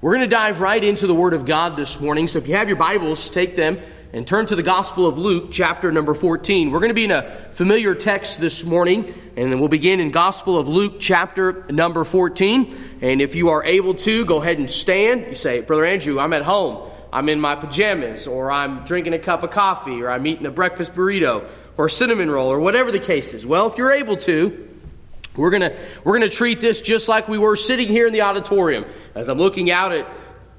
We're going to dive right into the Word of God this morning. So if you have your Bibles, take them and turn to the Gospel of Luke, chapter number 14. We're going to be in a familiar text this morning, and then we'll begin in Gospel of Luke, chapter number 14. And if you are able to, go ahead and stand. You say, Brother Andrew, I'm at home. I'm in my pajamas, or I'm drinking a cup of coffee, or I'm eating a breakfast burrito, or cinnamon roll, or whatever the case is. Well, if you're able to, we're going to we're going to treat this just like we were sitting here in the auditorium. As I'm looking out at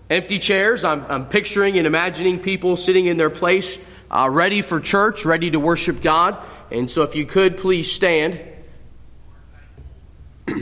empty chairs, I'm, I'm picturing and imagining people sitting in their place, uh, ready for church, ready to worship God. And so, if you could please stand.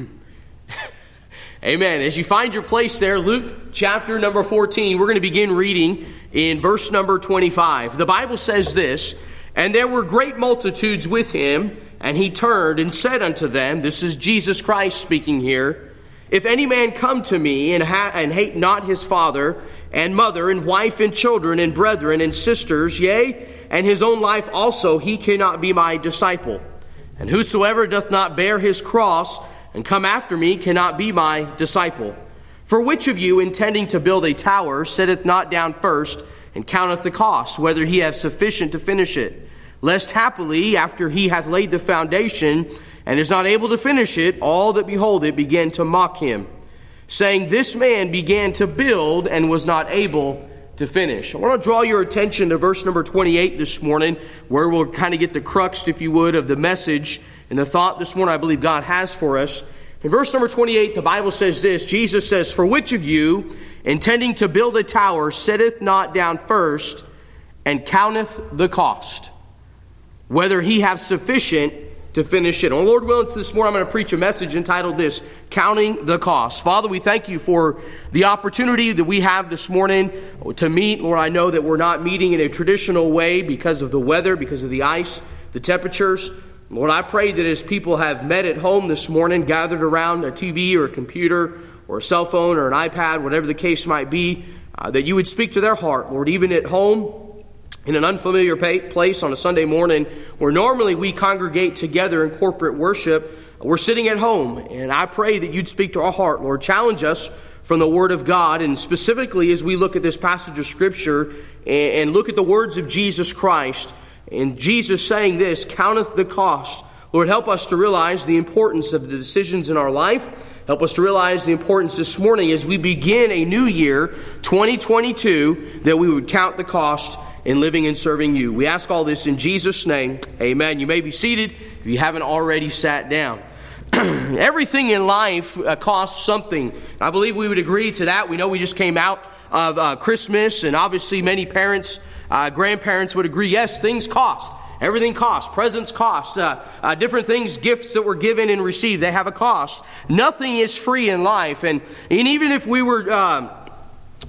Amen. As you find your place there, Luke chapter number 14, we're going to begin reading in verse number 25. The Bible says this And there were great multitudes with him and he turned and said unto them, This is Jesus Christ speaking here. If any man come to me and, ha- and hate not his father and mother and wife and children and brethren and sisters, yea, and his own life also, he cannot be my disciple. And whosoever doth not bear his cross and come after me cannot be my disciple. For which of you, intending to build a tower, sitteth not down first and counteth the cost, whether he have sufficient to finish it? Lest happily, after he hath laid the foundation and is not able to finish it, all that behold it begin to mock him, saying, This man began to build and was not able to finish. I want to draw your attention to verse number 28 this morning, where we'll kind of get the crux, if you would, of the message and the thought this morning I believe God has for us. In verse number 28, the Bible says this Jesus says, For which of you, intending to build a tower, sitteth not down first and counteth the cost? Whether he have sufficient to finish it. Oh, Lord willing, this morning I'm going to preach a message entitled this Counting the Cost. Father, we thank you for the opportunity that we have this morning to meet. Lord, I know that we're not meeting in a traditional way because of the weather, because of the ice, the temperatures. Lord, I pray that as people have met at home this morning, gathered around a TV or a computer or a cell phone or an iPad, whatever the case might be, uh, that you would speak to their heart, Lord, even at home in an unfamiliar place on a Sunday morning where normally we congregate together in corporate worship. We're sitting at home, and I pray that you'd speak to our heart, Lord. Challenge us from the Word of God, and specifically as we look at this passage of Scripture and look at the words of Jesus Christ, and Jesus saying this, counteth the cost. Lord, help us to realize the importance of the decisions in our life. Help us to realize the importance this morning as we begin a new year, 2022, that we would count the cost in living and serving you. We ask all this in Jesus' name. Amen. You may be seated if you haven't already sat down. Everything in life uh, costs something. I believe we would agree to that. We know we just came out of uh, Christmas, and obviously many parents, uh, grandparents would agree yes, things cost. Everything costs. Presents cost. Uh, uh, different things, gifts that were given and received, they have a cost. Nothing is free in life. And, and even if we were. Um,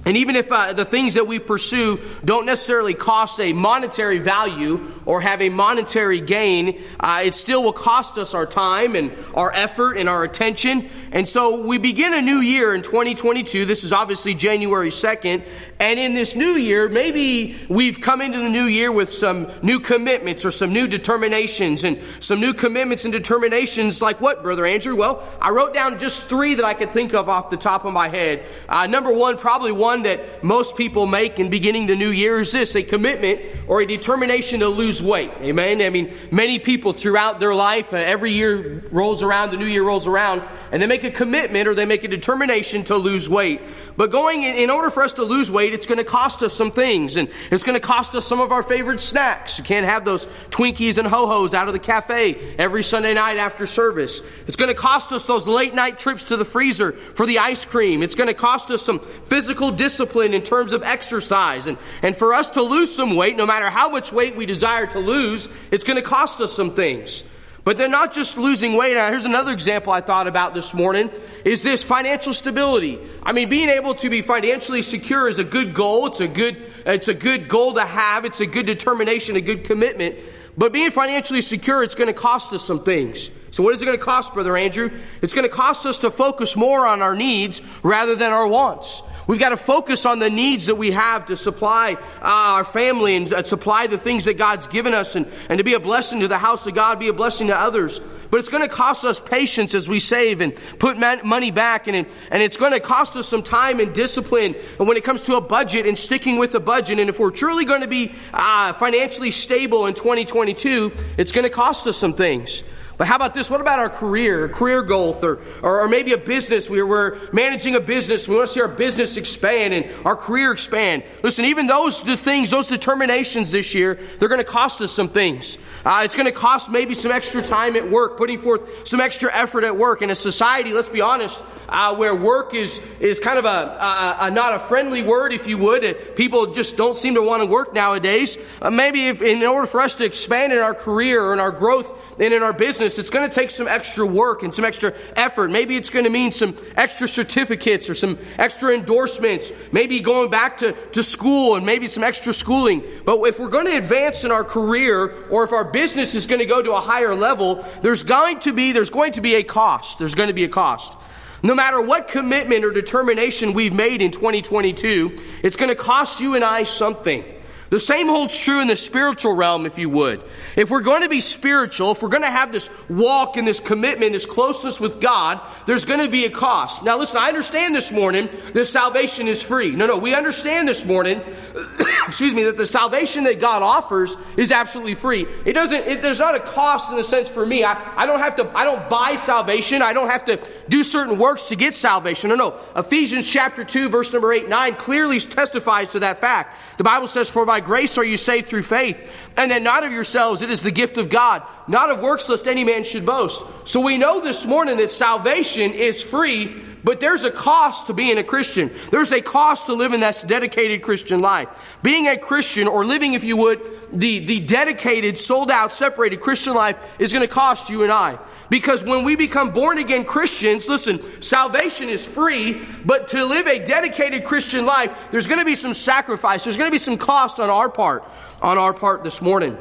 and even if uh, the things that we pursue don't necessarily cost a monetary value or have a monetary gain, uh, it still will cost us our time and our effort and our attention. And so we begin a new year in 2022. This is obviously January 2nd. And in this new year, maybe we've come into the new year with some new commitments or some new determinations and some new commitments and determinations like what, Brother Andrew? Well, I wrote down just three that I could think of off the top of my head. Uh, number one, probably one one that most people make in beginning the new year is this a commitment or a determination to lose weight. Amen. I mean, many people throughout their life, uh, every year rolls around, the new year rolls around, and they make a commitment or they make a determination to lose weight. But going in, in order for us to lose weight, it's going to cost us some things, and it's going to cost us some of our favorite snacks. You can't have those Twinkies and Ho Ho's out of the cafe every Sunday night after service. It's going to cost us those late night trips to the freezer for the ice cream. It's going to cost us some physical discipline in terms of exercise. And, and for us to lose some weight, no matter how much weight we desire to lose, it's going to cost us some things. But they're not just losing weight. Now, here's another example I thought about this morning is this financial stability. I mean, being able to be financially secure is a good goal. It's a good, it's a good goal to have. It's a good determination, a good commitment. But being financially secure, it's going to cost us some things. So, what is it going to cost, Brother Andrew? It's going to cost us to focus more on our needs rather than our wants. We've got to focus on the needs that we have to supply uh, our family and uh, supply the things that God's given us and, and to be a blessing to the house of God, be a blessing to others. But it's going to cost us patience as we save and put money back, and, and it's going to cost us some time and discipline and when it comes to a budget and sticking with the budget. And if we're truly going to be uh, financially stable in 2022, it's going to cost us some things. But how about this? What about our career, career goal, or, or, or maybe a business? We're, we're managing a business. We want to see our business expand and our career expand. Listen, even those the things, those determinations this year, they're going to cost us some things. Uh, it's going to cost maybe some extra time at work, putting forth some extra effort at work. In a society, let's be honest, uh, where work is, is kind of a, a, a, not a friendly word, if you would. People just don't seem to want to work nowadays. Uh, maybe if, in order for us to expand in our career and our growth and in our business, it's going to take some extra work and some extra effort. Maybe it's going to mean some extra certificates or some extra endorsements. Maybe going back to, to school and maybe some extra schooling. But if we're going to advance in our career or if our business is going to go to a higher level, there's going to be, there's going to be a cost. There's going to be a cost. No matter what commitment or determination we've made in 2022, it's going to cost you and I something. The same holds true in the spiritual realm, if you would. If we're going to be spiritual, if we're going to have this walk and this commitment, this closeness with God, there's going to be a cost. Now, listen, I understand this morning that salvation is free. No, no, we understand this morning, excuse me, that the salvation that God offers is absolutely free. It doesn't, it, there's not a cost in the sense for me. I, I don't have to, I don't buy salvation. I don't have to do certain works to get salvation. No, no. Ephesians chapter 2, verse number 8, 9 clearly testifies to that fact. The Bible says, For by by grace are you saved through faith, and that not of yourselves, it is the gift of God, not of works, lest any man should boast. So we know this morning that salvation is free, but there's a cost to being a Christian. There's a cost to living that dedicated Christian life. Being a Christian, or living, if you would, the, the dedicated, sold out, separated Christian life is going to cost you and I. Because when we become born again Christians, listen, salvation is free, but to live a dedicated Christian life, there's going to be some sacrifice. There's going to be some cost on our part, on our part this morning.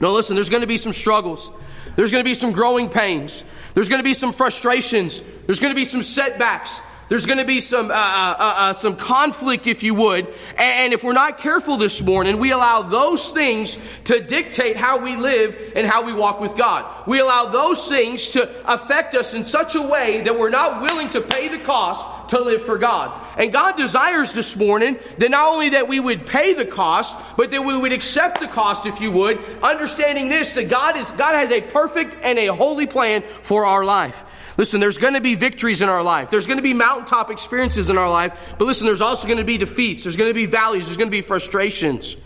Now, listen, there's going to be some struggles. There's going to be some growing pains. There's going to be some frustrations. There's going to be some setbacks. There's going to be some, uh, uh, uh, uh, some conflict, if you would. And if we're not careful this morning, we allow those things to dictate how we live and how we walk with God. We allow those things to affect us in such a way that we're not willing to pay the cost to live for God. And God desires this morning that not only that we would pay the cost, but that we would accept the cost, if you would, understanding this, that God is, God has a perfect and a holy plan for our life. Listen, there's going to be victories in our life. There's going to be mountaintop experiences in our life. But listen, there's also going to be defeats. There's going to be valleys. There's going to be frustrations.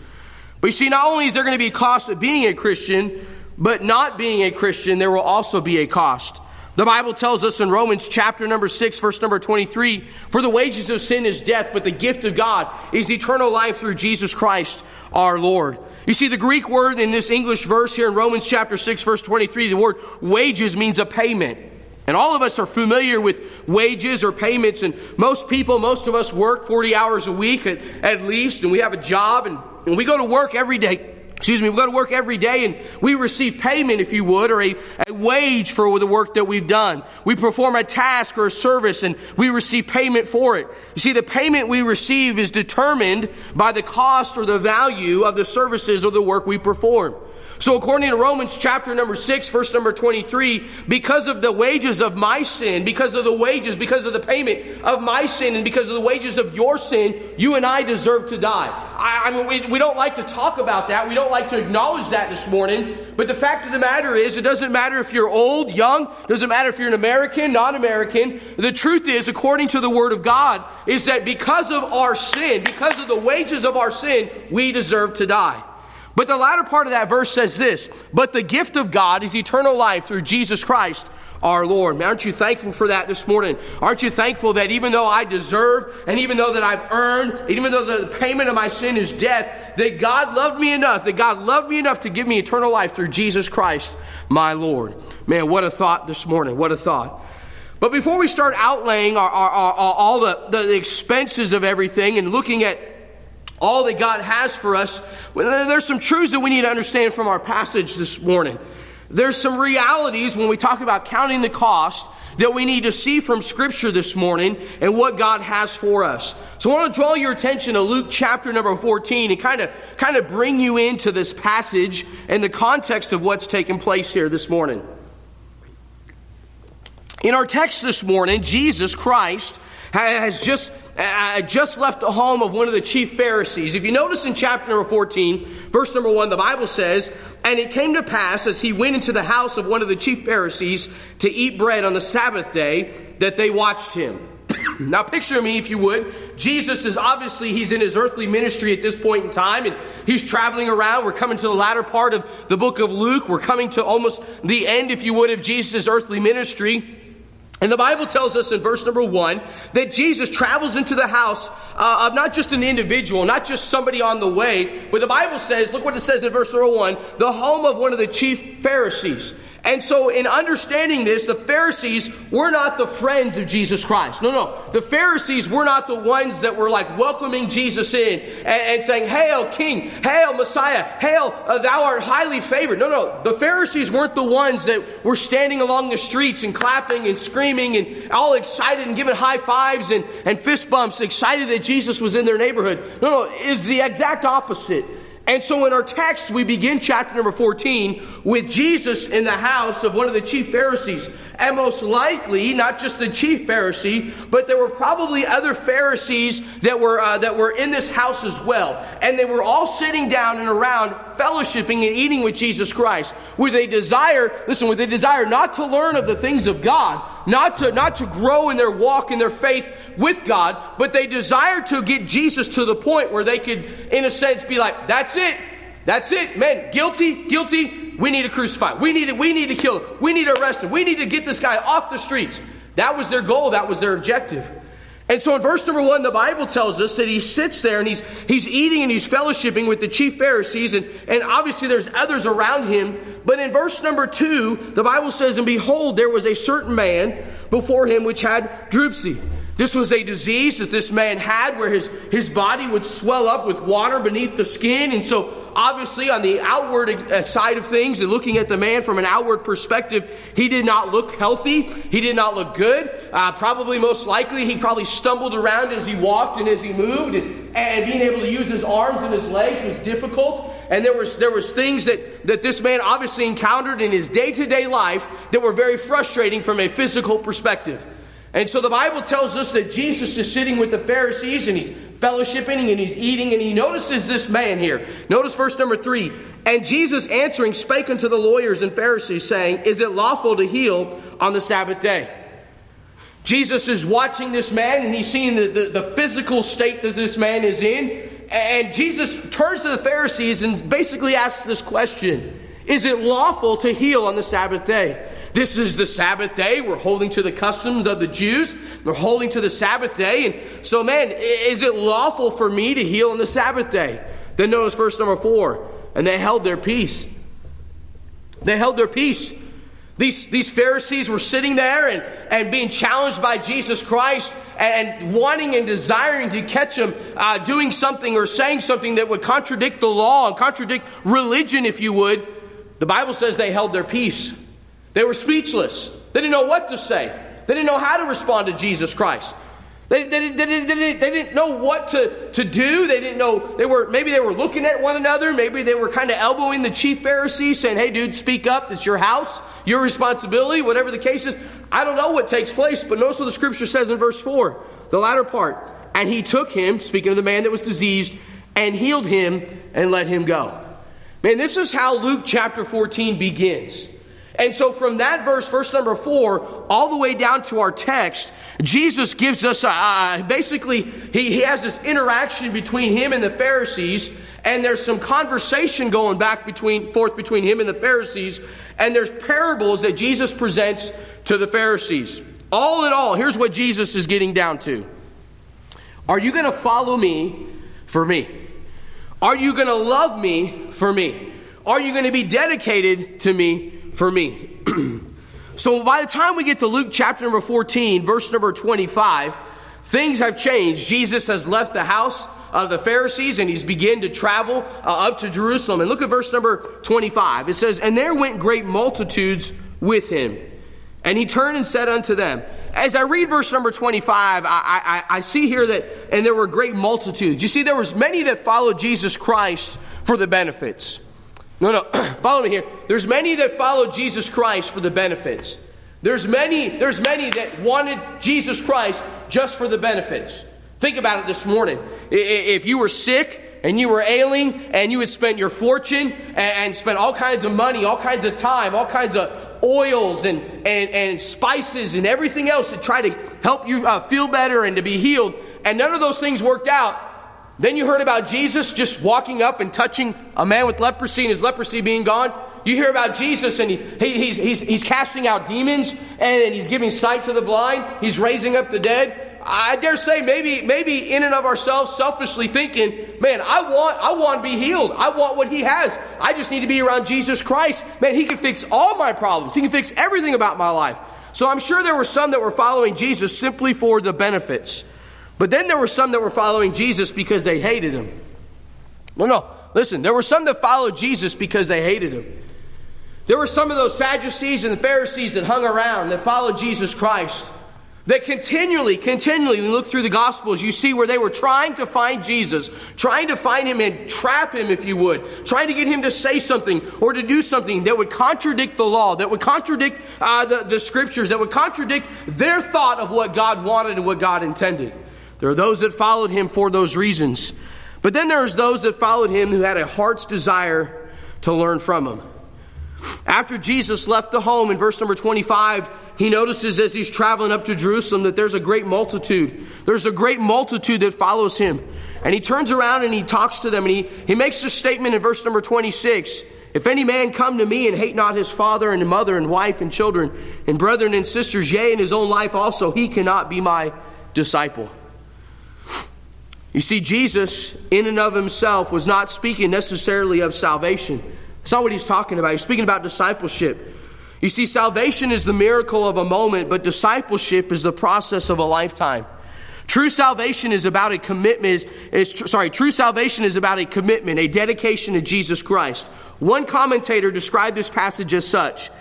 But you see, not only is there going to be a cost of being a Christian, but not being a Christian, there will also be a cost. The Bible tells us in Romans chapter number 6, verse number 23 For the wages of sin is death, but the gift of God is eternal life through Jesus Christ our Lord. You see, the Greek word in this English verse here in Romans chapter 6, verse 23, the word wages means a payment. And all of us are familiar with wages or payments, and most people, most of us work 40 hours a week at, at least, and we have a job, and, and we go to work every day. Excuse me, we go to work every day and we receive payment, if you would, or a, a wage for the work that we've done. We perform a task or a service and we receive payment for it. You see, the payment we receive is determined by the cost or the value of the services or the work we perform. So, according to Romans chapter number 6, verse number 23, because of the wages of my sin, because of the wages, because of the payment of my sin, and because of the wages of your sin, you and I deserve to die. I, I mean, we, we don't like to talk about that. We don't like to acknowledge that this morning. But the fact of the matter is, it doesn't matter if you're old, young, doesn't matter if you're an American, non American. The truth is, according to the Word of God, is that because of our sin, because of the wages of our sin, we deserve to die. But the latter part of that verse says this But the gift of God is eternal life through Jesus Christ our Lord. Man, Aren't you thankful for that this morning? Aren't you thankful that even though I deserve, and even though that I've earned, even though the payment of my sin is death, that God loved me enough, that God loved me enough to give me eternal life through Jesus Christ, my Lord. Man, what a thought this morning. What a thought. But before we start outlaying our, our, our, all the, the expenses of everything and looking at all that God has for us, there's some truths that we need to understand from our passage this morning. There's some realities when we talk about counting the cost that we need to see from Scripture this morning and what God has for us. So I want to draw your attention to Luke chapter number 14 and kind of, kind of bring you into this passage and the context of what's taking place here this morning. In our text this morning, Jesus Christ has just, uh, just left the home of one of the chief Pharisees. If you notice in chapter number 14, verse number 1, the Bible says, And it came to pass as he went into the house of one of the chief Pharisees to eat bread on the Sabbath day that they watched him. now picture me if you would. Jesus is obviously he's in his earthly ministry at this point in time and he's traveling around. We're coming to the latter part of the book of Luke. We're coming to almost the end if you would of Jesus' earthly ministry. And the Bible tells us in verse number one that Jesus travels into the house uh, of not just an individual, not just somebody on the way, but the Bible says, look what it says in verse number one, the home of one of the chief Pharisees. And so, in understanding this, the Pharisees were not the friends of Jesus Christ. No, no. The Pharisees were not the ones that were like welcoming Jesus in and, and saying, Hail, King! Hail, Messiah! Hail, uh, thou art highly favored. No, no. The Pharisees weren't the ones that were standing along the streets and clapping and screaming and all excited and giving high fives and, and fist bumps, excited that Jesus was in their neighborhood. No, no. Is the exact opposite. And so in our text, we begin chapter number 14 with Jesus in the house of one of the chief Pharisees. And most likely, not just the chief Pharisee, but there were probably other Pharisees that were, uh, that were in this house as well. And they were all sitting down and around, fellowshipping and eating with Jesus Christ with a desire, listen, with a desire not to learn of the things of God, not to, not to grow in their walk in their faith with God, but they desire to get Jesus to the point where they could, in a sense, be like, that's it. That's it, man. Guilty, guilty. We need to crucify. We need to, we need to kill him. We need to arrest him. We need to get this guy off the streets. That was their goal. That was their objective. And so in verse number one, the Bible tells us that he sits there and he's, he's eating and he's fellowshipping with the chief Pharisees, and, and obviously there's others around him. But in verse number two, the Bible says, And behold, there was a certain man before him which had dropsy. This was a disease that this man had where his, his body would swell up with water beneath the skin. And so, obviously, on the outward uh, side of things and looking at the man from an outward perspective, he did not look healthy. He did not look good. Uh, probably, most likely, he probably stumbled around as he walked and as he moved. And, and being able to use his arms and his legs was difficult. And there was, there was things that, that this man obviously encountered in his day to day life that were very frustrating from a physical perspective. And so the Bible tells us that Jesus is sitting with the Pharisees and he's fellowshipping and he's eating and he notices this man here. Notice verse number three. And Jesus answering spake unto the lawyers and Pharisees, saying, Is it lawful to heal on the Sabbath day? Jesus is watching this man and he's seeing the, the, the physical state that this man is in. And Jesus turns to the Pharisees and basically asks this question Is it lawful to heal on the Sabbath day? This is the Sabbath day. We're holding to the customs of the Jews. We're holding to the Sabbath day. And so, man, is it lawful for me to heal on the Sabbath day? Then notice verse number four. And they held their peace. They held their peace. These, these Pharisees were sitting there and, and being challenged by Jesus Christ and wanting and desiring to catch him uh, doing something or saying something that would contradict the law and contradict religion, if you would. The Bible says they held their peace. They were speechless. They didn't know what to say. They didn't know how to respond to Jesus Christ. They, they, they, they, didn't, they didn't know what to, to do. They didn't know, they were, maybe they were looking at one another. Maybe they were kind of elbowing the chief Pharisee saying, hey dude, speak up. It's your house, your responsibility, whatever the case is. I don't know what takes place, but notice what the scripture says in verse 4, the latter part. And he took him, speaking of the man that was diseased, and healed him and let him go. Man, this is how Luke chapter 14 begins. And so, from that verse, verse number four, all the way down to our text, Jesus gives us basically, he, he has this interaction between him and the Pharisees, and there's some conversation going back between, forth between him and the Pharisees, and there's parables that Jesus presents to the Pharisees. All in all, here's what Jesus is getting down to Are you going to follow me for me? Are you going to love me for me? Are you going to be dedicated to me for me. so by the time we get to Luke chapter number 14, verse number 25, things have changed. Jesus has left the house of the Pharisees and he's begun to travel uh, up to Jerusalem. And look at verse number 25. It says, And there went great multitudes with him. And he turned and said unto them, as I read verse number 25, I, I, I, see here that, and there were great multitudes. You see, there was many that followed Jesus Christ for the benefits. No, no, follow me here. There's many that followed Jesus Christ for the benefits. There's many, there's many that wanted Jesus Christ just for the benefits. Think about it this morning. If you were sick and you were ailing and you had spent your fortune and spent all kinds of money, all kinds of time, all kinds of oils and, and, and spices and everything else to try to help you uh, feel better and to be healed, and none of those things worked out, then you heard about Jesus just walking up and touching a man with leprosy and his leprosy being gone. You hear about Jesus and he, he, he's, he's, he's casting out demons and he's giving sight to the blind. He's raising up the dead. I dare say maybe maybe in and of ourselves selfishly thinking, man, I want I want to be healed. I want what he has. I just need to be around Jesus Christ. Man, he can fix all my problems. He can fix everything about my life. So I'm sure there were some that were following Jesus simply for the benefits. But then there were some that were following Jesus because they hated him. No, no. Listen, there were some that followed Jesus because they hated him. There were some of those Sadducees and the Pharisees that hung around that followed Jesus Christ that continually, continually, you look through the Gospels, you see where they were trying to find Jesus, trying to find him and trap him, if you would, trying to get him to say something or to do something that would contradict the law, that would contradict uh, the, the scriptures, that would contradict their thought of what God wanted and what God intended. There are those that followed him for those reasons. But then there's those that followed him who had a heart's desire to learn from him. After Jesus left the home in verse number 25, he notices as he's traveling up to Jerusalem that there's a great multitude. There's a great multitude that follows him. And he turns around and he talks to them and he, he makes a statement in verse number 26 If any man come to me and hate not his father and mother and wife and children and brethren and sisters, yea, and his own life also, he cannot be my disciple. You see, Jesus, in and of himself, was not speaking necessarily of salvation. That's not what he's talking about. He's speaking about discipleship. You see, salvation is the miracle of a moment, but discipleship is the process of a lifetime. True salvation is about a commitment, is, is, sorry, true salvation is about a commitment, a dedication to Jesus Christ. One commentator described this passage as such.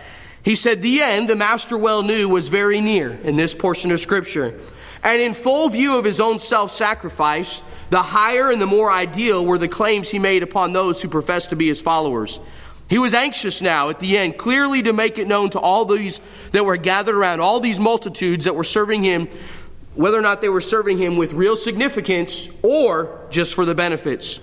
He said, The end, the master well knew, was very near in this portion of Scripture. And in full view of his own self sacrifice, the higher and the more ideal were the claims he made upon those who professed to be his followers. He was anxious now at the end, clearly to make it known to all these that were gathered around, all these multitudes that were serving him, whether or not they were serving him with real significance or just for the benefits.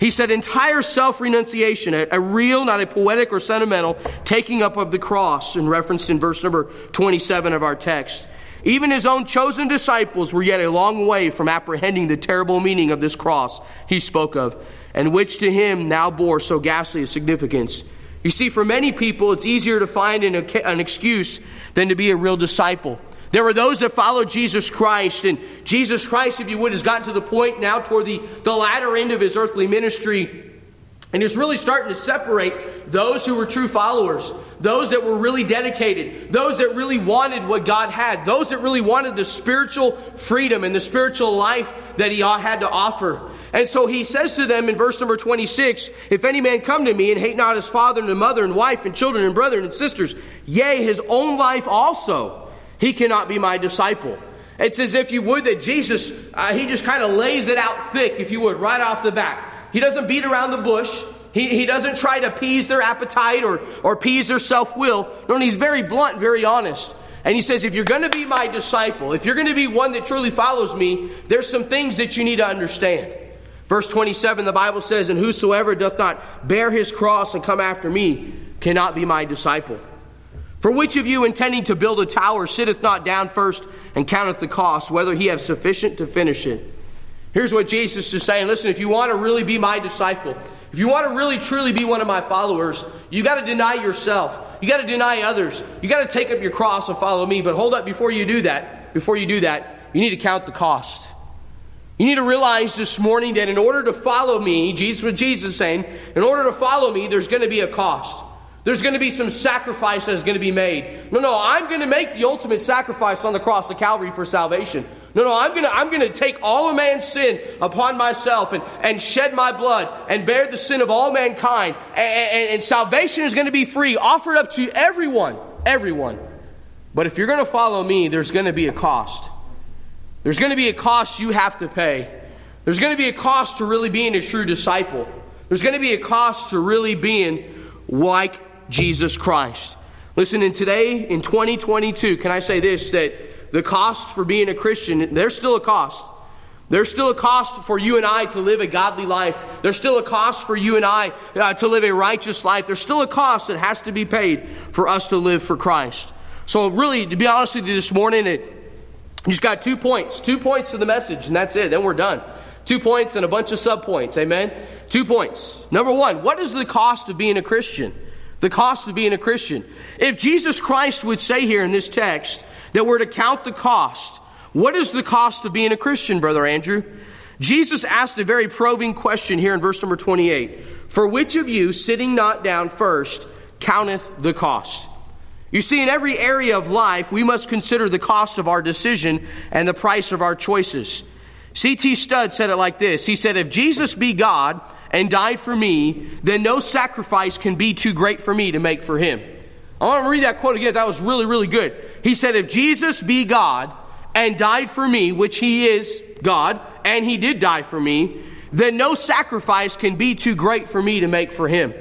He said, entire self renunciation, a, real, not a poetic or sentimental, taking up of the cross, in reference in verse number 27 of our text. Even his own chosen disciples were yet a long way from apprehending the terrible meaning of this cross he spoke of and which to him now bore so ghastly a significance. You see, for many people, it's easier to find an, an excuse than to be a real disciple. There were those that followed Jesus Christ, and Jesus Christ, if you would, has gotten to the point now toward the, the latter end of his earthly ministry. And it's really starting to separate those who were true followers, those that were really dedicated, those that really wanted what God had, those that really wanted the spiritual freedom and the spiritual life that he had to offer. And so he says to them in verse number 26 If any man come to me and hate not his father and mother and wife and children and brethren and sisters, yea, his own life also, he cannot be my disciple. It's as if you would that Jesus, uh, he just kind of lays it out thick, if you would, right off the bat. He doesn't beat around the bush. He, he doesn't try to appease their appetite or, or appease their self will. No, he's very blunt, very honest. And he says, if you're going to be my disciple, if you're going to be one that truly follows me, there's some things that you need to understand. Verse 27, the Bible says, And whosoever doth not bear his cross and come after me cannot be my disciple. For which of you, intending to build a tower, sitteth not down first and counteth the cost, whether he have sufficient to finish it? Here's what Jesus is saying Listen, if you want to really be my disciple, if you want to really truly be one of my followers, you got to deny yourself. You got to deny others. You got to take up your cross and follow me. But hold up, before you do that, before you do that, you need to count the cost. You need to realize this morning that in order to follow me, Jesus what Jesus saying, in order to follow me, there's going to be a cost. There's going to be some sacrifice that is going to be made. No, no, I'm going to make the ultimate sacrifice on the cross of Calvary for salvation. No, no, I'm to, I'm to take all of man's sin upon myself and, and shed my blood and bear the sin of all mankind. And, and, and salvation is to be free, offered up to everyone, everyone But if you're to follow me, there's to be a cost. There's to be a cost you have to pay. There's to be a cost to really being a true disciple. There's to be a cost to really being like Jesus Christ. Listen, and today in 2022, can I say this that the cost for being a Christian, there's still a cost. There's still a cost for you and I to live a godly life. There's still a cost for you and I uh, to live a righteous life. There's still a cost that has to be paid for us to live for Christ. So, really, to be honest with you this morning, it, just got two points, two points to the message, and that's it. Then we're done. Two points and a bunch of subpoints. Amen. Two points. Number one, what is the cost of being a Christian? The cost of being a Christian. If Jesus Christ would say here in this text that we're to count the cost, what is the cost of being a Christian, Brother Andrew? Jesus asked a very probing question here in verse number 28. For which of you, sitting not down first, counteth the cost? You see, in every area of life, we must consider the cost of our decision and the price of our choices. C.T. Studd said it like this He said, If Jesus be God and died for me, then no sacrifice can be too great for me to make for him. I want to read that quote again. That was really, really good. He said, If Jesus be God and died for me, which he is God, and he did die for me, then no sacrifice can be too great for me to make for him.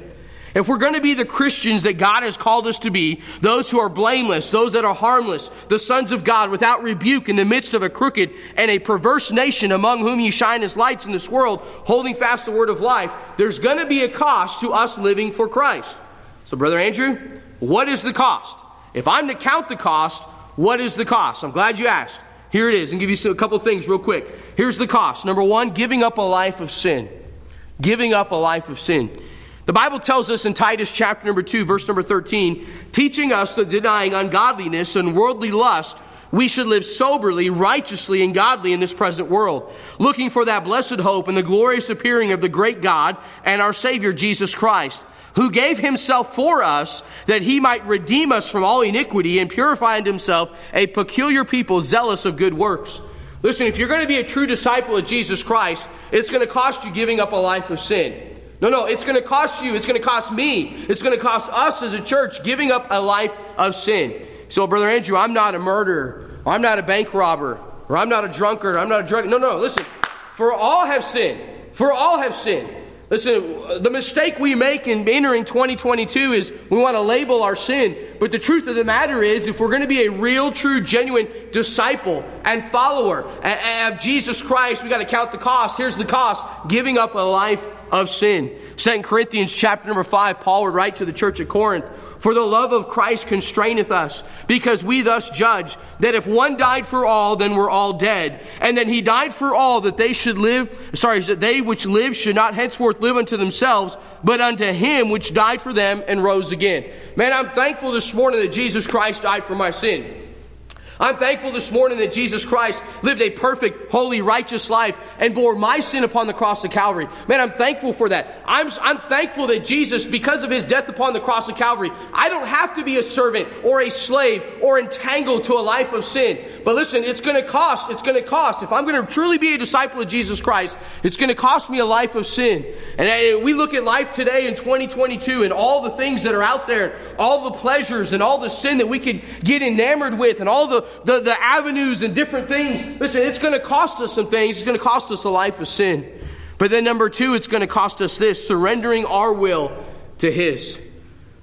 If we're going to be the Christians that God has called us to be, those who are blameless, those that are harmless, the sons of God without rebuke in the midst of a crooked and a perverse nation among whom you shine as lights in this world, holding fast the word of life, there's going to be a cost to us living for Christ. So, Brother Andrew, what is the cost? If I'm to count the cost, what is the cost? I'm glad you asked. Here it is, and give you a couple things real quick. Here's the cost. Number one, giving up a life of sin. Giving up a life of sin. The Bible tells us in Titus chapter number 2, verse number 13, teaching us that denying ungodliness and worldly lust, we should live soberly, righteously, and godly in this present world, looking for that blessed hope and the glorious appearing of the great God and our Savior Jesus Christ who gave himself for us that he might redeem us from all iniquity and purify unto himself a peculiar people zealous of good works. Listen, if you're going to be a true disciple of Jesus Christ, it's going to cost you giving up a life of sin. No, no, it's going to cost you, it's going to cost me, it's going to cost us as a church giving up a life of sin. So, Brother Andrew, I'm not a murderer, or I'm not a bank robber, or I'm not a drunkard, I'm not a drug. No, no, listen. For all have sinned. For all have sinned. Listen, the mistake we make in entering 2022 is we want to label our sin. But the truth of the matter is, if we're going to be a real, true, genuine disciple and follower of Jesus Christ, we got to count the cost. Here's the cost giving up a life of sin. Second Corinthians chapter number 5, Paul would write to the church at Corinth. For the love of Christ constraineth us, because we thus judge that if one died for all, then we're all dead. And then he died for all, that they should live, sorry, that they which live should not henceforth live unto themselves, but unto him which died for them and rose again. Man, I'm thankful this morning that Jesus Christ died for my sin. I'm thankful this morning that Jesus Christ lived a perfect, holy, righteous life and bore my sin upon the cross of Calvary. Man, I'm thankful for that. I'm, I'm thankful that Jesus, because of his death upon the cross of Calvary, I don't have to be a servant or a slave or entangled to a life of sin. But listen, it's going to cost. It's going to cost. If I'm going to truly be a disciple of Jesus Christ, it's going to cost me a life of sin. And we look at life today in 2022 and all the things that are out there, all the pleasures and all the sin that we could get enamored with and all the the, the avenues and different things. Listen, it's going to cost us some things. It's going to cost us a life of sin. But then, number two, it's going to cost us this surrendering our will to His.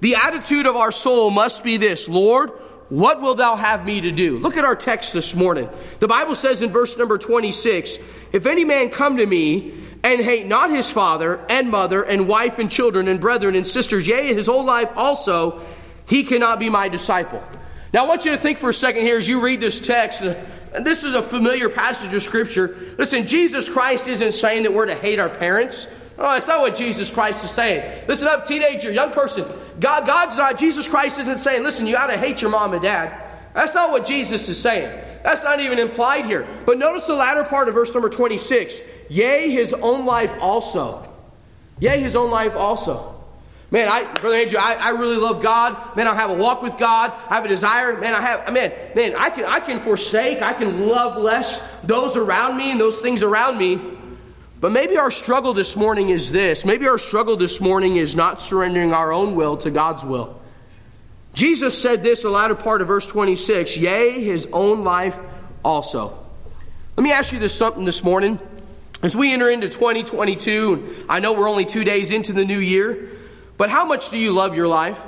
The attitude of our soul must be this Lord, what will thou have me to do? Look at our text this morning. The Bible says in verse number 26 If any man come to me and hate not his father and mother and wife and children and brethren and sisters, yea, his whole life also, he cannot be my disciple. Now, I want you to think for a second here as you read this text. And this is a familiar passage of Scripture. Listen, Jesus Christ isn't saying that we're to hate our parents. Oh, that's not what Jesus Christ is saying. Listen up, teenager, young person. God, God's not, Jesus Christ isn't saying, listen, you ought to hate your mom and dad. That's not what Jesus is saying. That's not even implied here. But notice the latter part of verse number 26. Yea, his own life also. Yea, his own life also. Man, I, Brother Andrew, I, I really love God. Man, I have a walk with God. I have a desire. Man, I have, man, man, I can, I can forsake, I can love less those around me and those things around me. But maybe our struggle this morning is this. Maybe our struggle this morning is not surrendering our own will to God's will. Jesus said this the latter part of verse 26 Yea, his own life also. Let me ask you this something this morning. As we enter into 2022, I know we're only two days into the new year, but how much do you love your life?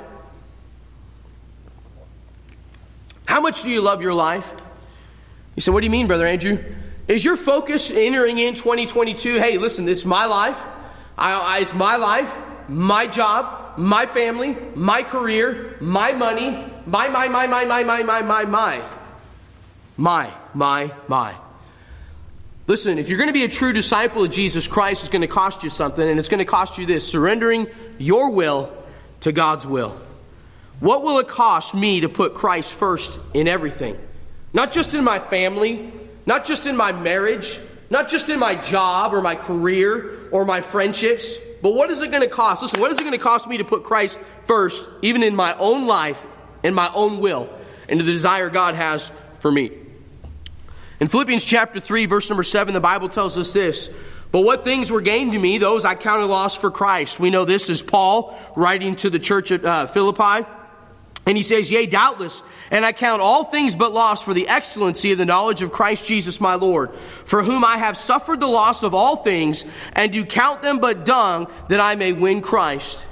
How much do you love your life? You say, What do you mean, Brother Andrew? Is your focus entering in 2022? Hey, listen, it's my life. I, I, it's my life, my job, my family, my career, my money, my, my, my, my, my, my, my, my, my. My, my, my. Listen, if you're going to be a true disciple of Jesus Christ, it's going to cost you something, and it's going to cost you this surrendering your will to God's will. What will it cost me to put Christ first in everything? Not just in my family, not just in my marriage, not just in my job or my career or my friendships, but what is it going to cost? Listen, what is it going to cost me to put Christ first, even in my own life, in my own will, and the desire God has for me? In Philippians chapter 3, verse number 7, the Bible tells us this. But what things were gained to me, those I counted loss for Christ. We know this is Paul writing to the church at uh, Philippi. And he says, Yea, doubtless, and I count all things but loss for the excellency of the knowledge of Christ Jesus my Lord, for whom I have suffered the loss of all things, and do count them but dung, that I may win Christ.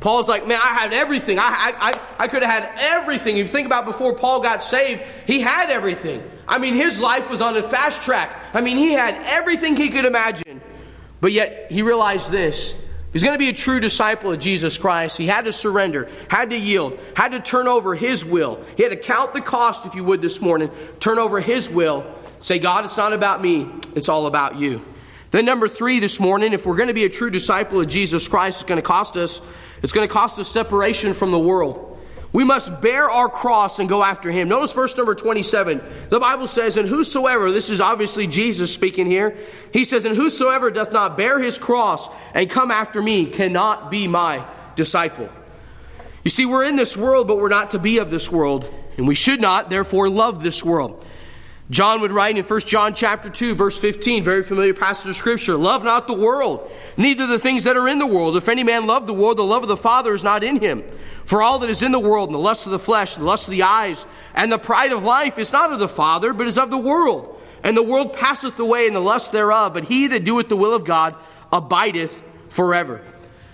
Paul's like, man, I had everything. I, I, I could have had everything. If you think about before Paul got saved, he had everything. I mean, his life was on a fast track. I mean, he had everything he could imagine. But yet, he realized this. He's going to be a true disciple of Jesus Christ, he had to surrender, had to yield, had to turn over his will. He had to count the cost, if you would, this morning, turn over his will. Say, God, it's not about me, it's all about you. Then, number three this morning, if we're going to be a true disciple of Jesus Christ, it's going to cost us. It's going to cost us separation from the world. We must bear our cross and go after him. Notice verse number 27. The Bible says, And whosoever, this is obviously Jesus speaking here, he says, And whosoever doth not bear his cross and come after me cannot be my disciple. You see, we're in this world, but we're not to be of this world, and we should not, therefore, love this world. John would write in 1 John chapter 2 verse 15, very familiar passage of scripture, love not the world, neither the things that are in the world. If any man love the world, the love of the Father is not in him. For all that is in the world, and the lust of the flesh, and the lust of the eyes, and the pride of life is not of the Father, but is of the world. And the world passeth away, and the lust thereof, but he that doeth the will of God abideth forever.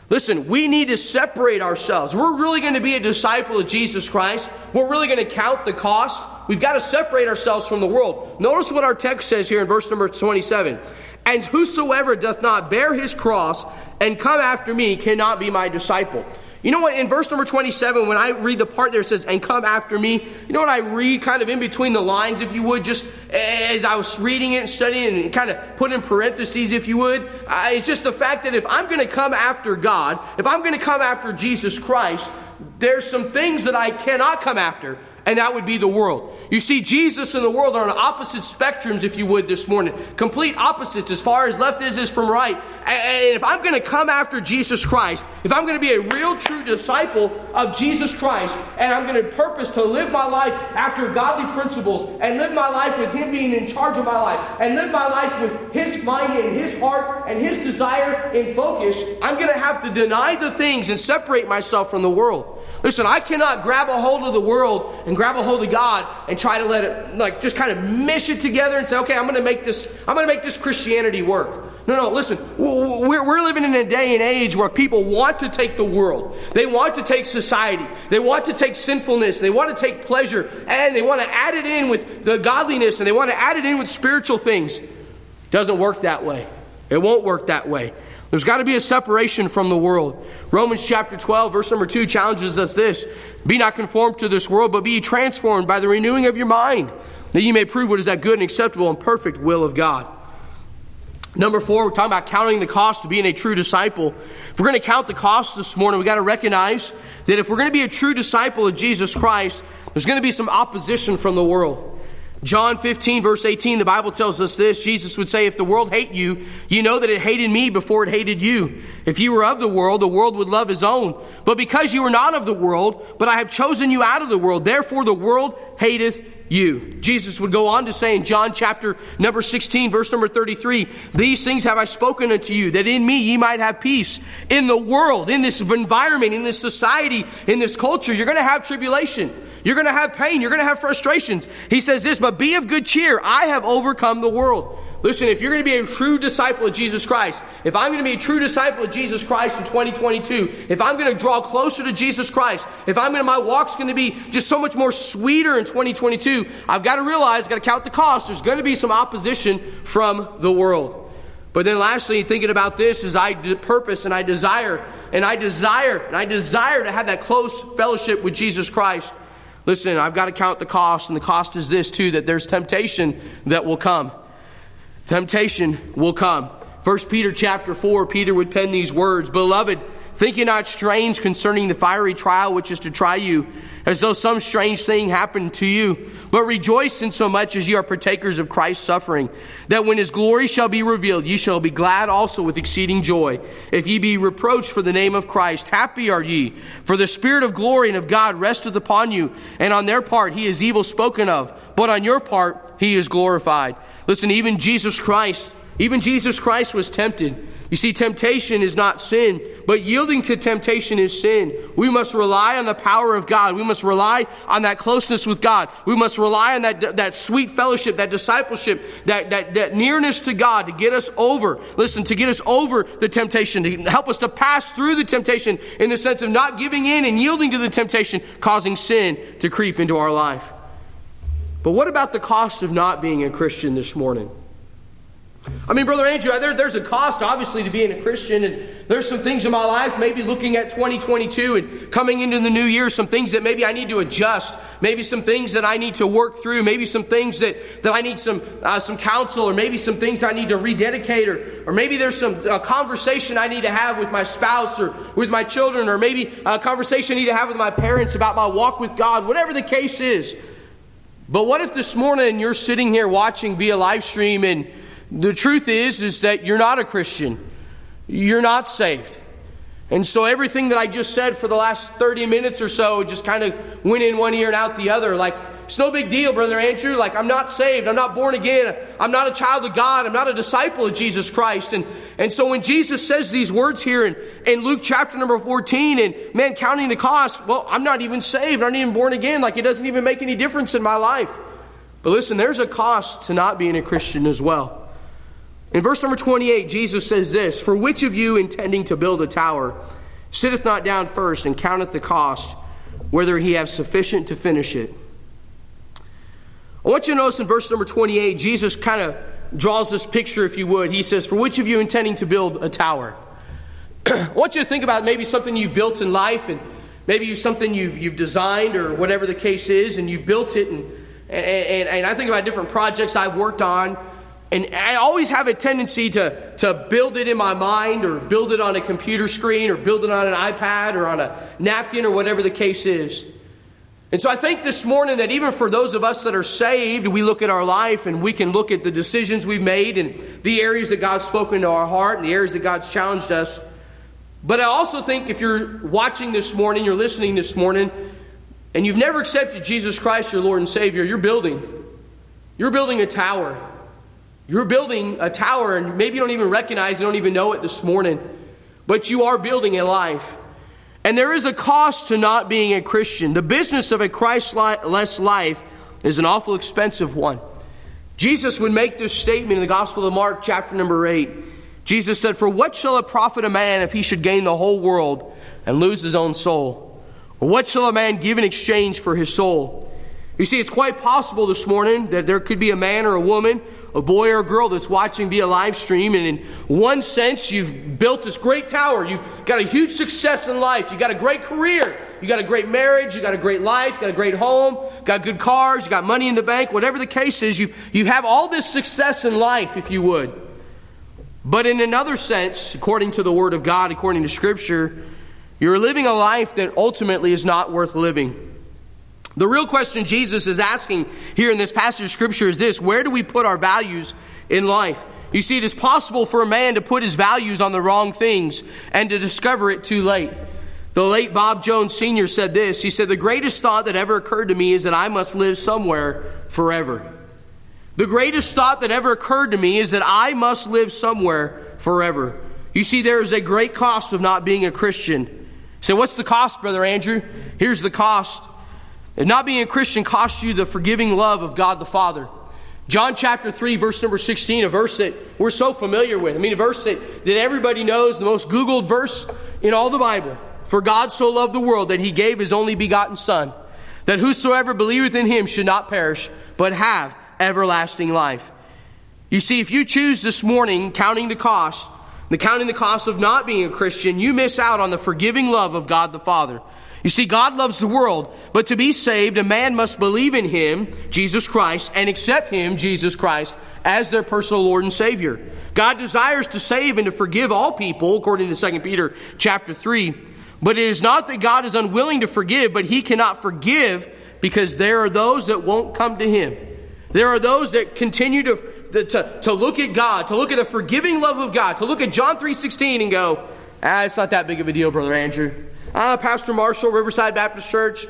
Listen, we need to separate ourselves. We're really going to be a disciple of Jesus Christ. We're really going to count the cost. We've got to separate ourselves from the world. Notice what our text says here in verse number 27. And whosoever doth not bear his cross and come after me cannot be my disciple. You know what? In verse number 27, when I read the part there says, and come after me, you know what I read kind of in between the lines, if you would, just as I was reading it and studying and kind of put in parentheses, if you would? Uh, it's just the fact that if I'm going to come after God, if I'm going to come after Jesus Christ, there's some things that I cannot come after and that would be the world. You see, Jesus and the world are on opposite spectrums, if you would, this morning. Complete opposites as far as left is is from right. And if I'm going to come after Jesus Christ, if I'm going to be a real true disciple of Jesus Christ, and I'm going to purpose to live my life after godly principles, and live my life with Him being in charge of my life, and live my life with His mind and His heart and His desire in focus, I'm going to have to deny the things and separate myself from the world. Listen, I cannot grab a hold of the world and grab a hold of God and try to let it, like, just kind of mish it together and say, okay, I'm going to make this, I'm going to make this Christianity work. No, no, listen, we're, we're living in a day and age where people want to take the world. They want to take society. They want to take sinfulness. They want to take pleasure. And they want to add it in with the godliness and they want to add it in with spiritual things. Doesn't work that way. It won't work that way. There's got to be a separation from the world. Romans chapter 12, verse number 2 challenges us this Be not conformed to this world, but be transformed by the renewing of your mind, that you may prove what is that good and acceptable and perfect will of God. Number four, we're talking about counting the cost of being a true disciple. If we're going to count the cost this morning, we've got to recognize that if we're going to be a true disciple of Jesus Christ, there's going to be some opposition from the world. John 15, verse 18, the Bible tells us this. Jesus would say, If the world hate you, you know that it hated me before it hated you. If you were of the world, the world would love his own. But because you are not of the world, but I have chosen you out of the world, therefore the world hateth you. Jesus would go on to say in John chapter number 16, verse number 33, These things have I spoken unto you, that in me ye might have peace. In the world, in this environment, in this society, in this culture, you're going to have tribulation. You're going to have pain. You're going to have frustrations. He says this, but be of good cheer. I have overcome the world. Listen, if you're going to be a true disciple of Jesus Christ, if I'm going to be a true disciple of Jesus Christ in 2022, if I'm going to draw closer to Jesus Christ, if I'm going to, my walk's going to be just so much more sweeter in 2022, I've got to realize, I've got to count the cost. There's going to be some opposition from the world. But then lastly, thinking about this is I purpose and I desire, and I desire, and I desire to have that close fellowship with Jesus Christ. Listen, I've got to count the cost, and the cost is this too that there's temptation that will come. Temptation will come. 1 Peter chapter 4, Peter would pen these words Beloved, think ye not strange concerning the fiery trial which is to try you, as though some strange thing happened to you. But rejoice in so much as ye are partakers of Christ's suffering, that when his glory shall be revealed, ye shall be glad also with exceeding joy. If ye be reproached for the name of Christ, happy are ye, for the Spirit of glory and of God resteth upon you, and on their part he is evil spoken of, but on your part he is glorified. Listen, even Jesus Christ, even Jesus Christ was tempted. You see, temptation is not sin, but yielding to temptation is sin. We must rely on the power of God. We must rely on that closeness with God. We must rely on that, that sweet fellowship, that discipleship, that, that, that nearness to God to get us over, listen, to get us over the temptation, to help us to pass through the temptation in the sense of not giving in and yielding to the temptation, causing sin to creep into our life. But what about the cost of not being a Christian this morning? I mean, Brother Andrew, there, there's a cost, obviously, to being a Christian, and there's some things in my life, maybe looking at 2022 and coming into the new year, some things that maybe I need to adjust, maybe some things that I need to work through, maybe some things that, that I need some, uh, some counsel, or maybe some things I need to rededicate, or, or maybe there's some uh, conversation I need to have with my spouse or with my children, or maybe a conversation I need to have with my parents about my walk with God, whatever the case is. But what if this morning you're sitting here watching via live stream and the truth is is that you're not a Christian. You're not saved. And so everything that I just said for the last 30 minutes or so just kind of went in one ear and out the other like it's no big deal, Brother Andrew. Like, I'm not saved. I'm not born again. I'm not a child of God. I'm not a disciple of Jesus Christ. And, and so when Jesus says these words here in, in Luke chapter number 14, and man, counting the cost, well, I'm not even saved. I'm not even born again. Like, it doesn't even make any difference in my life. But listen, there's a cost to not being a Christian as well. In verse number 28, Jesus says this For which of you intending to build a tower sitteth not down first and counteth the cost, whether he have sufficient to finish it? I want you to notice in verse number 28, Jesus kind of draws this picture, if you would. He says, For which of you intending to build a tower? I want you to think about maybe something you've built in life, and maybe something you've, you've designed, or whatever the case is, and you've built it. And, and, and I think about different projects I've worked on, and I always have a tendency to, to build it in my mind, or build it on a computer screen, or build it on an iPad, or on a napkin, or whatever the case is. And so I think this morning that even for those of us that are saved, we look at our life and we can look at the decisions we've made and the areas that God's spoken to our heart and the areas that God's challenged us. But I also think if you're watching this morning, you're listening this morning, and you've never accepted Jesus Christ, your Lord and Savior, you're building. You're building a tower. You're building a tower, and maybe you don't even recognize, you don't even know it this morning, but you are building a life. And there is a cost to not being a Christian. The business of a Christless life is an awful expensive one. Jesus would make this statement in the Gospel of Mark, chapter number 8. Jesus said, For what shall it profit a man if he should gain the whole world and lose his own soul? Or what shall a man give in exchange for his soul? You see, it's quite possible this morning that there could be a man or a woman a boy or a girl that's watching via live stream, and in one sense, you've built this great tower. You've got a huge success in life. You've got a great career. You got a great marriage. You got a great life. You got a great home. Got good cars. You got money in the bank. Whatever the case is, you you have all this success in life, if you would. But in another sense, according to the Word of God, according to Scripture, you're living a life that ultimately is not worth living. The real question Jesus is asking here in this passage of Scripture is this Where do we put our values in life? You see, it is possible for a man to put his values on the wrong things and to discover it too late. The late Bob Jones Sr. said this. He said, The greatest thought that ever occurred to me is that I must live somewhere forever. The greatest thought that ever occurred to me is that I must live somewhere forever. You see, there is a great cost of not being a Christian. So, what's the cost, Brother Andrew? Here's the cost. And not being a Christian costs you the forgiving love of God the Father. John chapter 3, verse number 16, a verse that we're so familiar with. I mean, a verse that, that everybody knows, the most Googled verse in all the Bible. For God so loved the world that he gave his only begotten Son, that whosoever believeth in him should not perish, but have everlasting life. You see, if you choose this morning, counting the cost, the counting the cost of not being a Christian, you miss out on the forgiving love of God the Father. You see, God loves the world, but to be saved, a man must believe in Him, Jesus Christ, and accept Him, Jesus Christ, as their personal Lord and Savior. God desires to save and to forgive all people, according to 2 Peter chapter 3. But it is not that God is unwilling to forgive, but He cannot forgive because there are those that won't come to Him. There are those that continue to, to, to look at God, to look at the forgiving love of God, to look at John 3.16 and go, ah, it's not that big of a deal, Brother Andrew. Ah, Pastor Marshall, Riverside Baptist Church,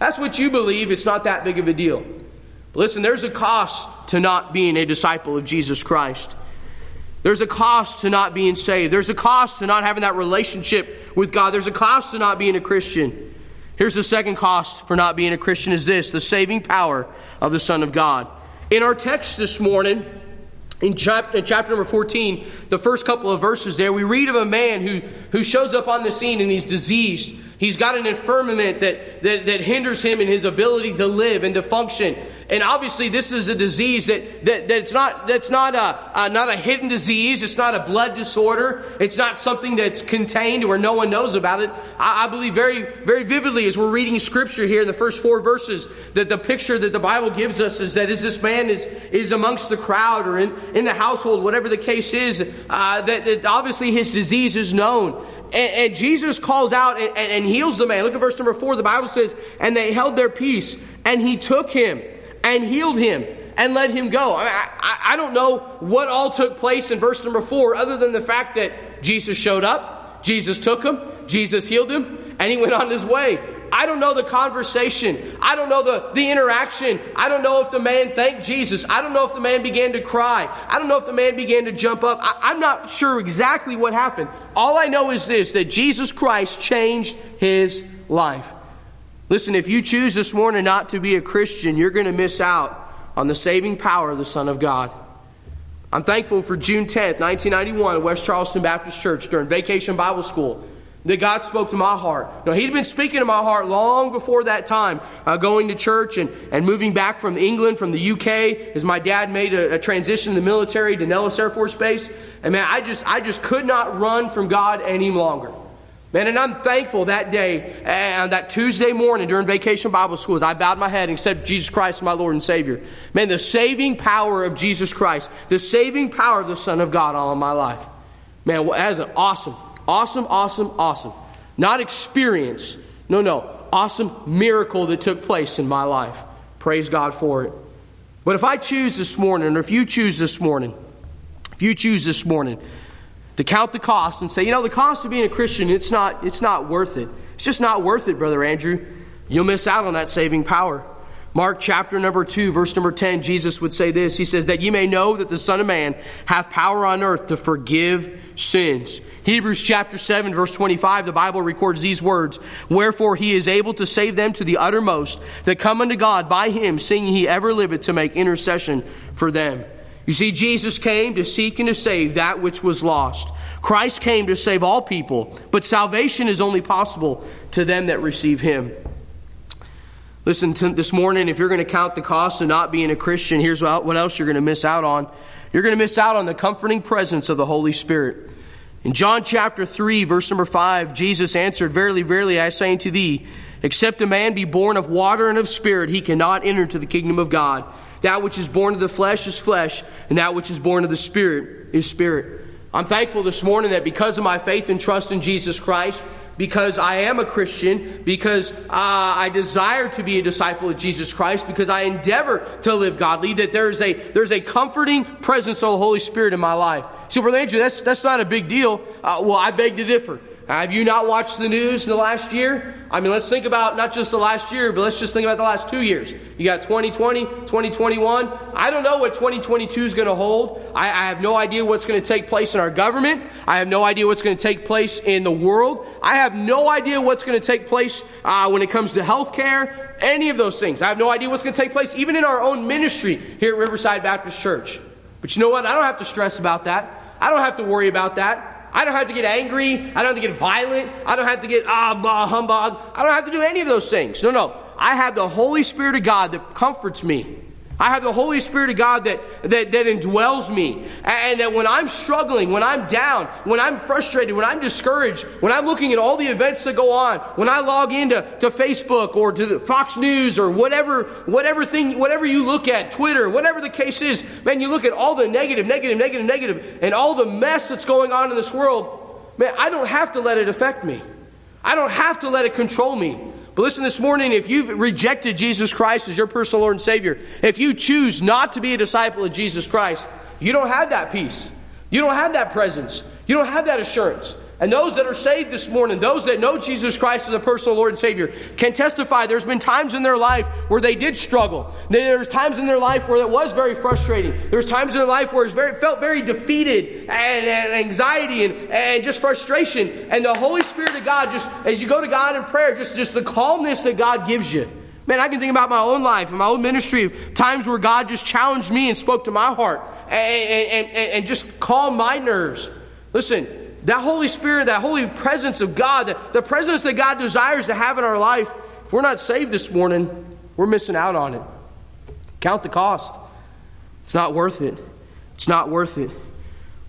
that's what you believe. It's not that big of a deal. But listen, there's a cost to not being a disciple of Jesus Christ. There's a cost to not being saved. There's a cost to not having that relationship with God. There's a cost to not being a Christian. Here's the second cost for not being a Christian is this, the saving power of the Son of God. In our text this morning, in chapter, in chapter number 14, the first couple of verses there, we read of a man who, who shows up on the scene and he's diseased. He's got an infirmament that, that, that hinders him in his ability to live and to function. And obviously, this is a disease that, that that's not that's not a, not a hidden disease. It's not a blood disorder. It's not something that's contained where no one knows about it. I, I believe very very vividly as we're reading Scripture here in the first four verses that the picture that the Bible gives us is that as this man is is amongst the crowd or in, in the household, whatever the case is, uh, that, that obviously his disease is known. And, and, Jesus calls out and, and, heals the man. Look at verse number four. The Bible says, And they held their peace, and he took him and healed him and let him go. I, I, I, don't know what all took place in verse number four, other than the fact that Jesus showed up, Jesus took him, Jesus healed him, and he went on his way. I don't know the conversation. I don't know the, the interaction. I don't know if the man thanked Jesus. I don't know if the man began to cry. I don't know if the man began to jump up. I, I'm not sure exactly what happened. All I know is this that Jesus Christ changed his life. Listen, if you choose this morning not to be a Christian, you're going to miss out on the saving power of the Son of God. I'm thankful for June 10th, 1991, at West Charleston Baptist Church during Vacation Bible School that God spoke to my heart. Now, He'd been speaking to my heart long before that time, uh, going to church and, and moving back from England, from the UK, as my dad made a, a transition in the military to Nellis Air Force Base. And man, I just, I just could not run from God any longer. Man, and I'm thankful that day, and uh, that Tuesday morning during vacation Bible school, as I bowed my head and said, Jesus Christ, my Lord and Savior. Man, the saving power of Jesus Christ, the saving power of the Son of God all in my life. Man, that an awesome, awesome, awesome, awesome. Not experience, no, no, awesome miracle that took place in my life. Praise God for it. But if I choose this morning, or if you choose this morning, if you choose this morning, to count the cost and say, you know, the cost of being a Christian, it's not, it's not worth it. It's just not worth it, Brother Andrew. You'll miss out on that saving power. Mark chapter number 2, verse number 10, Jesus would say this. He says, That ye may know that the Son of Man hath power on earth to forgive sins. Hebrews chapter 7, verse 25, the Bible records these words Wherefore he is able to save them to the uttermost that come unto God by him, seeing he ever liveth to make intercession for them. You see, Jesus came to seek and to save that which was lost. Christ came to save all people, but salvation is only possible to them that receive him. Listen, to this morning, if you're going to count the cost of not being a Christian, here's what else you're going to miss out on. You're going to miss out on the comforting presence of the Holy Spirit. In John chapter 3, verse number 5, Jesus answered, Verily, verily, I say unto thee, except a man be born of water and of spirit, he cannot enter into the kingdom of God. That which is born of the flesh is flesh, and that which is born of the spirit is spirit. I'm thankful this morning that because of my faith and trust in Jesus Christ, because I am a Christian, because uh, I desire to be a disciple of Jesus Christ, because I endeavor to live godly, that there's a, there's a comforting presence of the Holy Spirit in my life. So, Brother Andrew, that's, that's not a big deal. Uh, well, I beg to differ. Have you not watched the news in the last year? I mean, let's think about not just the last year, but let's just think about the last two years. You got 2020, 2021. I don't know what 2022 is going to hold. I, I have no idea what's going to take place in our government. I have no idea what's going to take place in the world. I have no idea what's going to take place uh, when it comes to health care, any of those things. I have no idea what's going to take place even in our own ministry here at Riverside Baptist Church. But you know what? I don't have to stress about that. I don't have to worry about that. I don't have to get angry. I don't have to get violent. I don't have to get ah, blah, humbug. I don't have to do any of those things. No, no. I have the Holy Spirit of God that comforts me. I have the Holy Spirit of God that, that, that indwells me. And that when I'm struggling, when I'm down, when I'm frustrated, when I'm discouraged, when I'm looking at all the events that go on, when I log into to Facebook or to Fox News or whatever, whatever thing, whatever you look at, Twitter, whatever the case is, man, you look at all the negative, negative, negative, negative, and all the mess that's going on in this world, man, I don't have to let it affect me. I don't have to let it control me. But listen, this morning, if you've rejected Jesus Christ as your personal Lord and Savior, if you choose not to be a disciple of Jesus Christ, you don't have that peace. You don't have that presence. You don't have that assurance. And those that are saved this morning, those that know Jesus Christ as a personal Lord and Savior, can testify there's been times in their life where they did struggle. There's times in their life where it was very frustrating. There's times in their life where it very, felt very defeated and, and anxiety and, and just frustration. And the Holy Spirit of God, just as you go to God in prayer, just, just the calmness that God gives you. Man, I can think about my own life and my own ministry, times where God just challenged me and spoke to my heart and, and, and, and just calmed my nerves. Listen, that Holy Spirit, that holy presence of God, the, the presence that God desires to have in our life, if we're not saved this morning, we're missing out on it. Count the cost. It's not worth it. It's not worth it.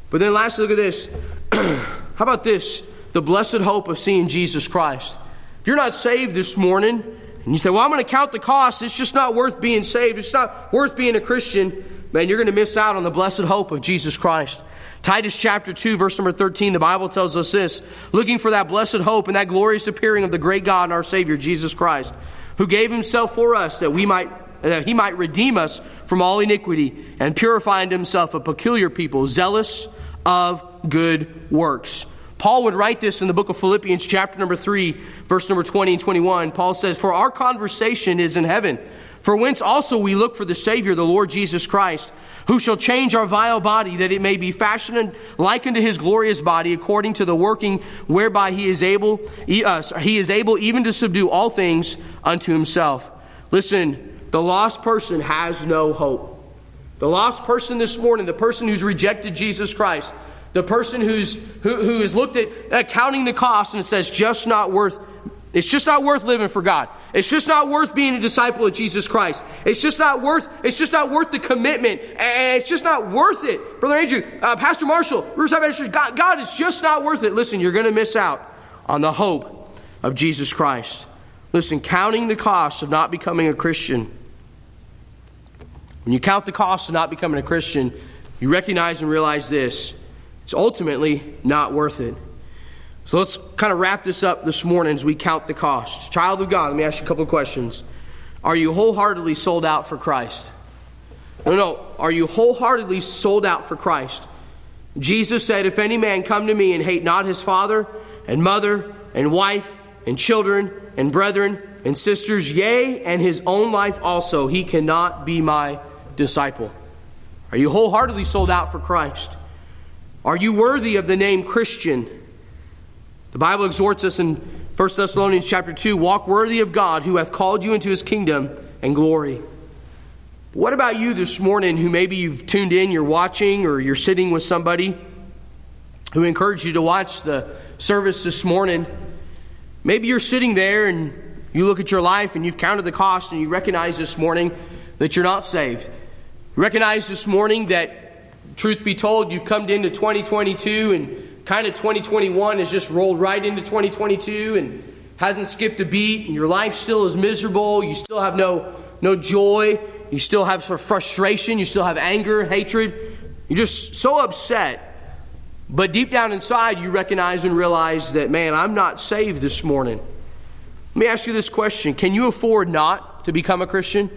But then, lastly, look at this. How about this? The blessed hope of seeing Jesus Christ. If you're not saved this morning, and you say, Well, I'm going to count the cost, it's just not worth being saved, it's not worth being a Christian, man, you're going to miss out on the blessed hope of Jesus Christ. Titus chapter 2, verse number 13, the Bible tells us this looking for that blessed hope and that glorious appearing of the great God and our Savior, Jesus Christ, who gave himself for us that we might that he might redeem us from all iniquity and purify unto himself a peculiar people, zealous of good works. Paul would write this in the book of Philippians, chapter number 3, verse number 20 and 21. Paul says, For our conversation is in heaven, for whence also we look for the Savior, the Lord Jesus Christ who shall change our vile body that it may be fashioned like unto his glorious body according to the working whereby he is able he, uh, he is able even to subdue all things unto himself. Listen the lost person has no hope. The lost person this morning the person who's rejected jesus christ the person who's who, who has looked at, at counting the cost and says just not worth it's just not worth living for God. It's just not worth being a disciple of Jesus Christ. It's just not worth. It's just not worth the commitment, and it's just not worth it, brother Andrew, uh, Pastor Marshall, Riverside Baptist God, God is just not worth it. Listen, you're going to miss out on the hope of Jesus Christ. Listen, counting the cost of not becoming a Christian. When you count the cost of not becoming a Christian, you recognize and realize this: it's ultimately not worth it. So let's kind of wrap this up this morning as we count the cost. Child of God, let me ask you a couple of questions. Are you wholeheartedly sold out for Christ? No, no. Are you wholeheartedly sold out for Christ? Jesus said, If any man come to me and hate not his father and mother and wife and children and brethren and sisters, yea, and his own life also, he cannot be my disciple. Are you wholeheartedly sold out for Christ? Are you worthy of the name Christian? The Bible exhorts us in 1 Thessalonians chapter 2 walk worthy of God who hath called you into his kingdom and glory. What about you this morning who maybe you've tuned in, you're watching, or you're sitting with somebody who encouraged you to watch the service this morning? Maybe you're sitting there and you look at your life and you've counted the cost and you recognize this morning that you're not saved. You recognize this morning that, truth be told, you've come into 2022 and kind of 2021 has just rolled right into 2022 and hasn't skipped a beat, and your life still is miserable. You still have no, no joy. You still have frustration. You still have anger, hatred. You're just so upset. But deep down inside, you recognize and realize that, man, I'm not saved this morning. Let me ask you this question Can you afford not to become a Christian?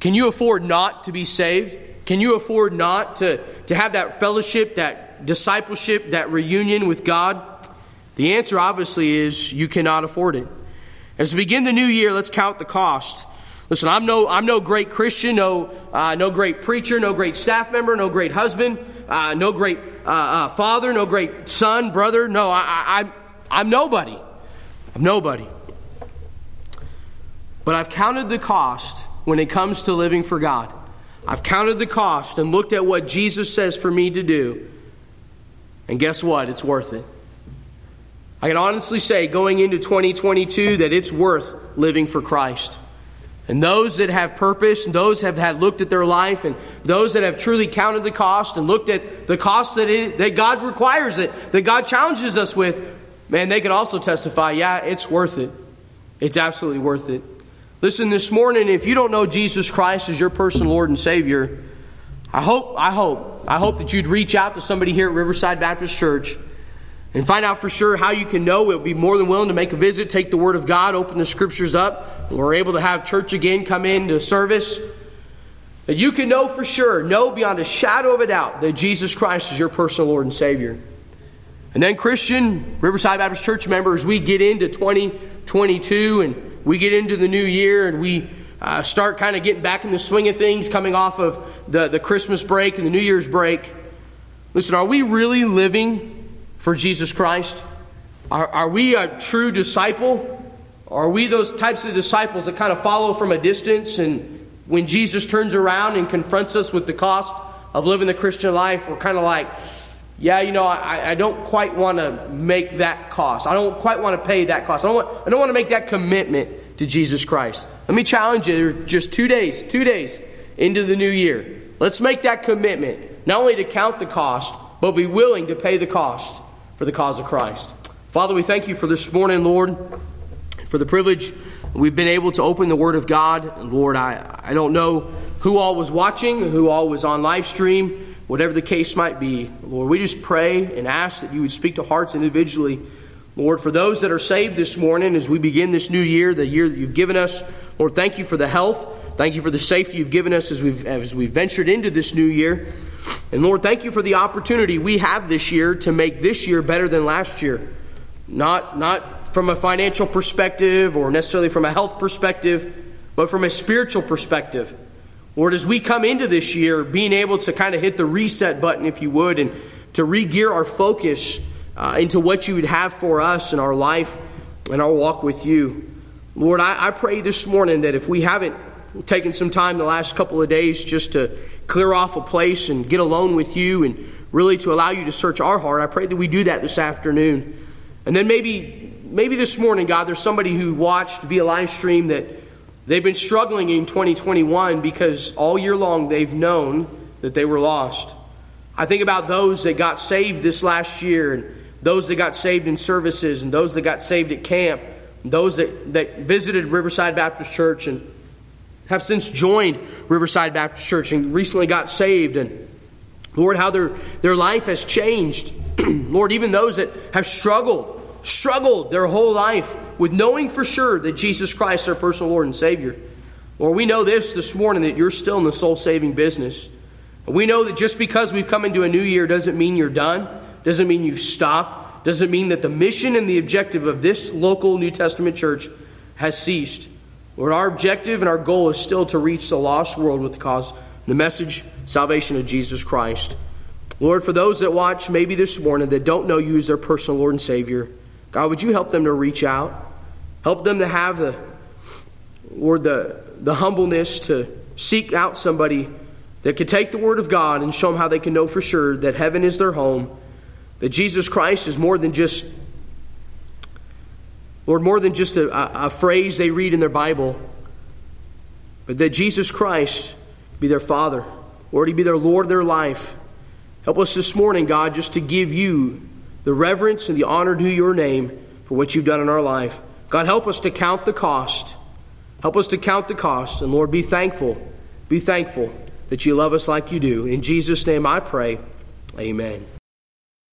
Can you afford not to be saved? Can you afford not to, to have that fellowship, that discipleship, that reunion with God? The answer obviously is you cannot afford it. As we begin the new year, let's count the cost. Listen, I'm no, I'm no great Christian, no, uh, no great preacher, no great staff member, no great husband, uh, no great uh, uh father, no great son, brother. No, I, I, I'm, I'm nobody. I'm nobody. But I've counted the cost when it comes to living for God. I've counted the cost and looked at what Jesus says for me to do. And guess what? It's worth it. I can honestly say, going into 2022, that it's worth living for Christ. And those that have purpose, and those have had looked at their life, and those that have truly counted the cost and looked at the cost that, it, that God requires it, that God challenges us with, man, they could also testify, yeah, it's worth it. It's absolutely worth it. Listen, this morning, if you don't know Jesus Christ as your personal Lord and Savior, I hope, I hope, I hope that you'd reach out to somebody here at Riverside Baptist Church and find out for sure how you can know. We'll be more than willing to make a visit, take the Word of God, open the Scriptures up. We're able to have church again come into service. That you can know for sure, know beyond a shadow of a doubt, that Jesus Christ is your personal Lord and Savior. And then, Christian, Riverside Baptist Church members, we get into 2022 and we get into the new year and we uh, start kind of getting back in the swing of things coming off of the, the Christmas break and the New Year's break. Listen, are we really living for Jesus Christ? Are, are we a true disciple? Are we those types of disciples that kind of follow from a distance and when Jesus turns around and confronts us with the cost of living the Christian life, we're kind of like, yeah, you know, I, I don't quite want to make that cost. I don't quite want to pay that cost. I don't, want, I don't want to make that commitment to Jesus Christ. Let me challenge you just two days, two days into the new year. Let's make that commitment, not only to count the cost, but be willing to pay the cost for the cause of Christ. Father, we thank you for this morning, Lord, for the privilege we've been able to open the Word of God. Lord, I, I don't know who all was watching, who all was on live stream, whatever the case might be. Lord, we just pray and ask that you would speak to hearts individually. Lord, for those that are saved this morning as we begin this new year, the year that you've given us, Lord, thank you for the health. Thank you for the safety you've given us as we've, as we've ventured into this new year. And Lord, thank you for the opportunity we have this year to make this year better than last year. Not, not from a financial perspective or necessarily from a health perspective, but from a spiritual perspective. Lord, as we come into this year, being able to kind of hit the reset button, if you would, and to re gear our focus uh, into what you would have for us in our life and our walk with you. Lord, I, I pray this morning that if we haven't taken some time the last couple of days just to clear off a place and get alone with you and really to allow you to search our heart. I pray that we do that this afternoon. And then maybe maybe this morning, God, there's somebody who watched via live stream that they've been struggling in 2021 because all year long they've known that they were lost. I think about those that got saved this last year and those that got saved in services and those that got saved at camp, those that, that visited Riverside Baptist Church and have since joined Riverside Baptist Church and recently got saved. And Lord, how their, their life has changed. Lord, even those that have struggled, struggled their whole life with knowing for sure that Jesus Christ is their personal Lord and Savior. Lord, we know this this morning that you're still in the soul saving business. We know that just because we've come into a new year doesn't mean you're done, doesn't mean you've stopped, doesn't mean that the mission and the objective of this local New Testament church has ceased. Lord, our objective and our goal is still to reach the lost world with the cause, the message, salvation of Jesus Christ. Lord, for those that watch maybe this morning that don't know you as their personal Lord and Savior, God, would you help them to reach out? Help them to have the, Lord, the, the humbleness to seek out somebody that could take the Word of God and show them how they can know for sure that heaven is their home, that Jesus Christ is more than just Lord, more than just a, a, phrase they read in their Bible, but that Jesus Christ be their Father. Lord, He be their Lord, of their life. Help us this morning, God, just to give you the reverence and the honor due your name for what you've done in our life. God, help us to count the cost. Help us to count the cost. And Lord, be thankful. Be thankful that you love us like you do. In Jesus' name I pray. Amen.